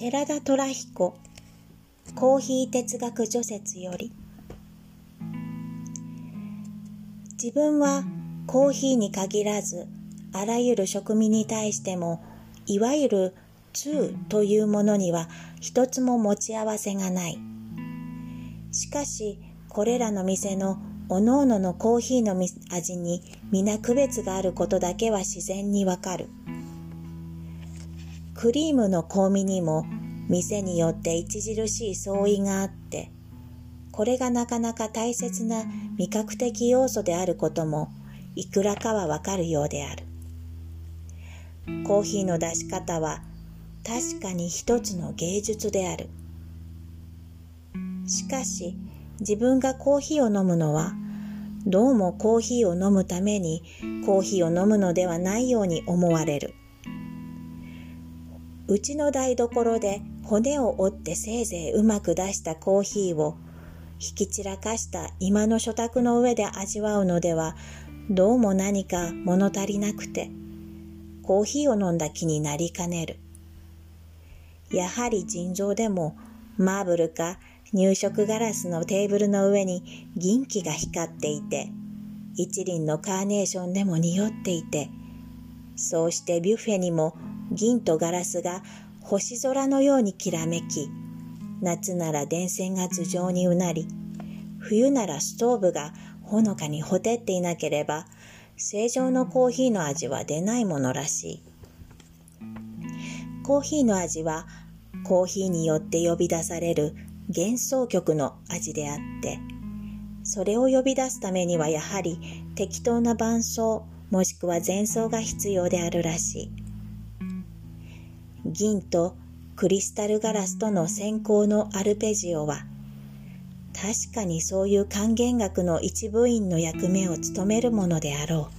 寺田虎彦コーヒー哲学除説より自分はコーヒーに限らずあらゆる食味に対してもいわゆる通というものには一つも持ち合わせがないしかしこれらの店のおのおののコーヒーの味に皆区別があることだけは自然にわかる。クリームの香味にも店によって著しい相違があって、これがなかなか大切な味覚的要素であることもいくらかはわかるようである。コーヒーの出し方は確かに一つの芸術である。しかし、自分がコーヒーを飲むのは、どうもコーヒーを飲むためにコーヒーを飲むのではないように思われる。うちの台所で骨を折ってせいぜいうまく出したコーヒーを引き散らかした今の所託の上で味わうのではどうも何か物足りなくてコーヒーを飲んだ気になりかねる。やはり尋常でもマーブルか入植ガラスのテーブルの上に銀器が光っていて、一輪のカーネーションでも匂っていて、そうしてビュッフェにも銀とガラスが星空のようにきらめき、夏なら電線が頭上にうなり、冬ならストーブがほのかにほてっていなければ、正常のコーヒーの味は出ないものらしい。コーヒーの味は、コーヒーによって呼び出される幻想曲の味であって、それを呼び出すためにはやはり適当な伴奏もしくは前奏が必要であるらしい。銀とクリスタルガラスとの先行のアルペジオは確かにそういう還元楽の一部員の役目を務めるものであろう。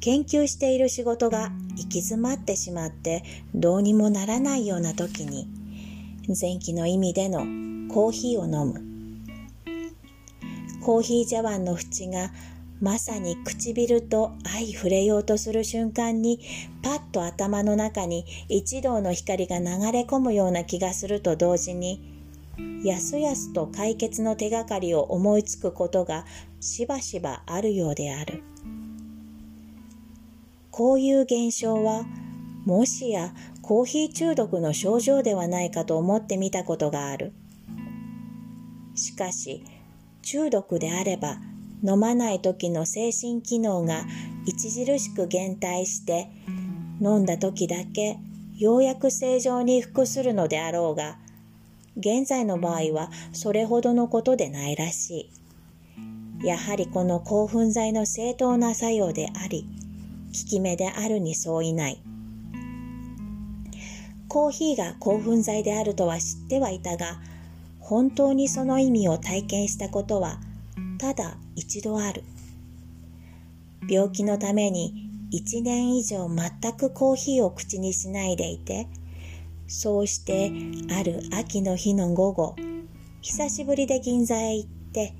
研究している仕事が行き詰まってしまってどうにもならないような時に前期の意味でのコーヒーを飲む。コーヒー茶碗の縁がまさに唇と相触れようとする瞬間にパッと頭の中に一道の光が流れ込むような気がすると同時にやすやすと解決の手がかりを思いつくことがしばしばあるようである。こういう現象はもしやコーヒー中毒の症状ではないかと思ってみたことがある。しかし、中毒であれば、飲まない時の精神機能が著しく減退して、飲んだ時だけようやく正常に服するのであろうが、現在の場合はそれほどのことでないらしい。やはりこの興奮剤の正当な作用であり、効き目であるに相違ない。コーヒーが興奮剤であるとは知ってはいたが、本当にその意味を体験したことは、ただ一度ある。病気のために一年以上全くコーヒーを口にしないでいて、そうしてある秋の日の午後、久しぶりで銀座へ行って、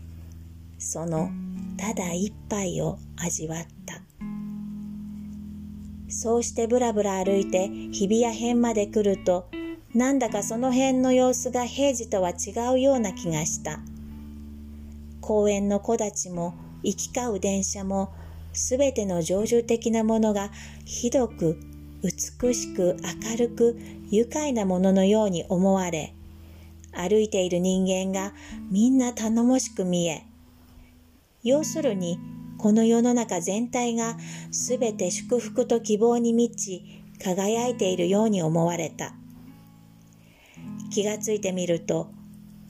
そのただ一杯を味わった。そうしてぶらぶら歩いて日比谷辺まで来ると、なんだかその辺の様子が平時とは違うような気がした。公園の木立も行き交う電車も、すべての常住的なものがひどく美しく明るく愉快なもののように思われ、歩いている人間がみんな頼もしく見え、要するにこの世の中全体がすべて祝福と希望に満ち、輝いているように思われた。気がついてみると、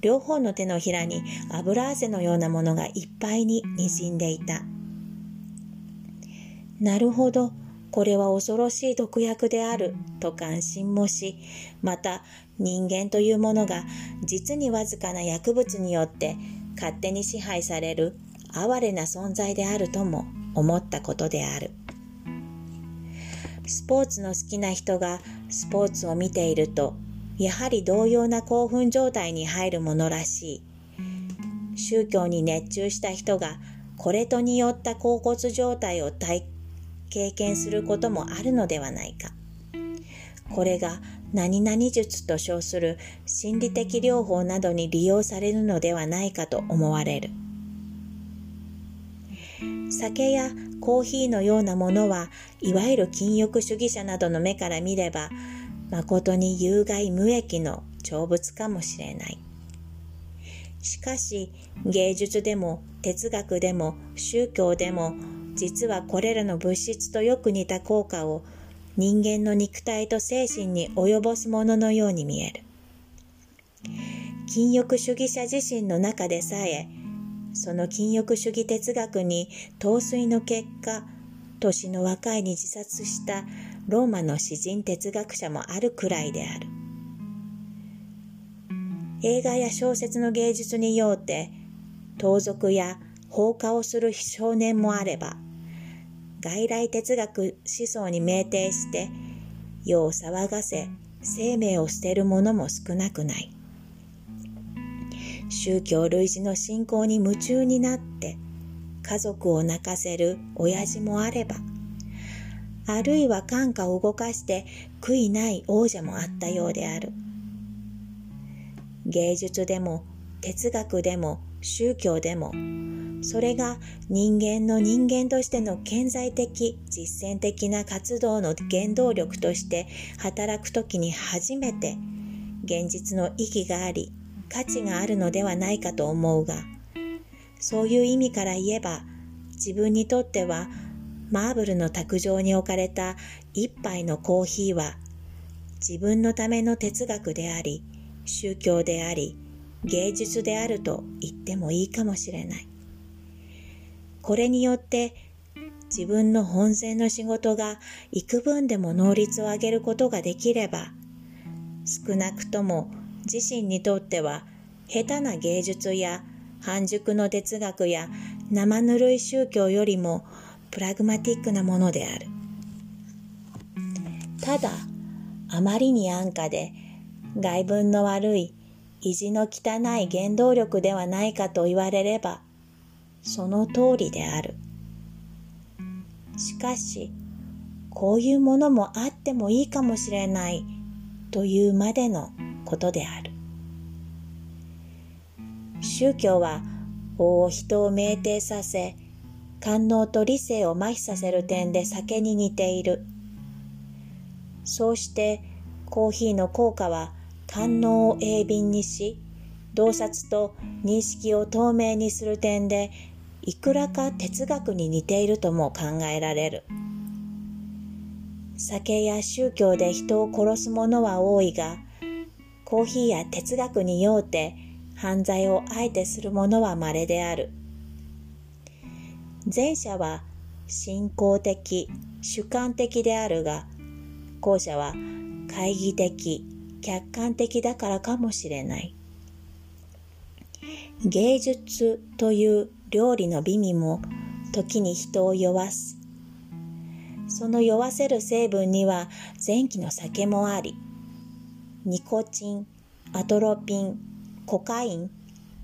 両方の手のひらに油汗のようなものがいっぱいに滲んでいた。なるほど、これは恐ろしい毒薬である、と感心もし、また人間というものが実にわずかな薬物によって勝手に支配される哀れな存在であるとも思ったことである。スポーツの好きな人がスポーツを見ていると、やはり同様な興奮状態に入るものらしい。宗教に熱中した人がこれとによった恍惚状態を体経験することもあるのではないか。これが何々術と称する心理的療法などに利用されるのではないかと思われる。酒やコーヒーのようなものはいわゆる禁欲主義者などの目から見れば誠に有害無益の長物かもしれない。しかし芸術でも哲学でも宗教でも実はこれらの物質とよく似た効果を人間の肉体と精神に及ぼすもののように見える。禁欲主義者自身の中でさえ、その禁欲主義哲学に陶酔の結果、年の若いに自殺したローマの詩人哲学者もあるくらいである。映画や小説の芸術によって、盗賊や放火をする少年もあれば、外来哲学思想に酩酊して世を騒がせ生命を捨てる者も少なくない宗教類似の信仰に夢中になって家族を泣かせる親父もあればあるいは感化を動かして悔いない王者もあったようである。芸術でも哲学でも宗教でもそれが人間の人間としての顕在的実践的な活動の原動力として働くときに初めて現実の意義があり価値があるのではないかと思うがそういう意味から言えば自分にとってはマーブルの卓上に置かれた一杯のコーヒーは自分のための哲学であり宗教であり芸術であると言ってもいいかもしれない。これによって自分の本然の仕事が幾分でも能率を上げることができれば、少なくとも自身にとっては下手な芸術や半熟の哲学や生ぬるい宗教よりもプラグマティックなものである。ただ、あまりに安価で外文の悪い意地の汚い原動力ではないかと言われれば、その通りである。しかし、こういうものもあってもいいかもしれないというまでのことである。宗教は法を人を酩酊させ、官能と理性を麻痺させる点で酒に似ている。そうしてコーヒーの効果は官能を鋭敏にし、洞察と認識を透明にする点でいくらか哲学に似ているとも考えられる。酒や宗教で人を殺す者は多いが、コーヒーや哲学にようて犯罪をあえてする者は稀である。前者は信仰的、主観的であるが、後者は懐疑的、客観的だからかもしれない。芸術という料理の美味も時に人を酔わす。その酔わせる成分には前期の酒もあり、ニコチン、アトロピン、コカイン、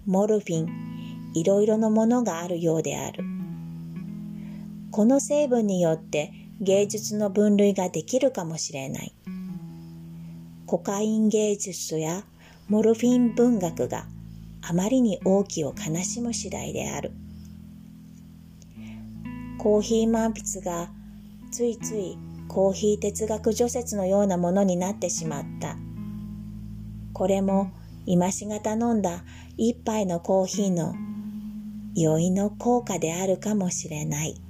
モルフィン、いろいろのものがあるようである。この成分によって芸術の分類ができるかもしれない。コカイン芸術やモルフィン文学があまりに大きを悲しむ次第である。コーヒー満筆がついついコーヒー哲学除雪のようなものになってしまった。これも今しが頼んだ一杯のコーヒーの酔いの効果であるかもしれない。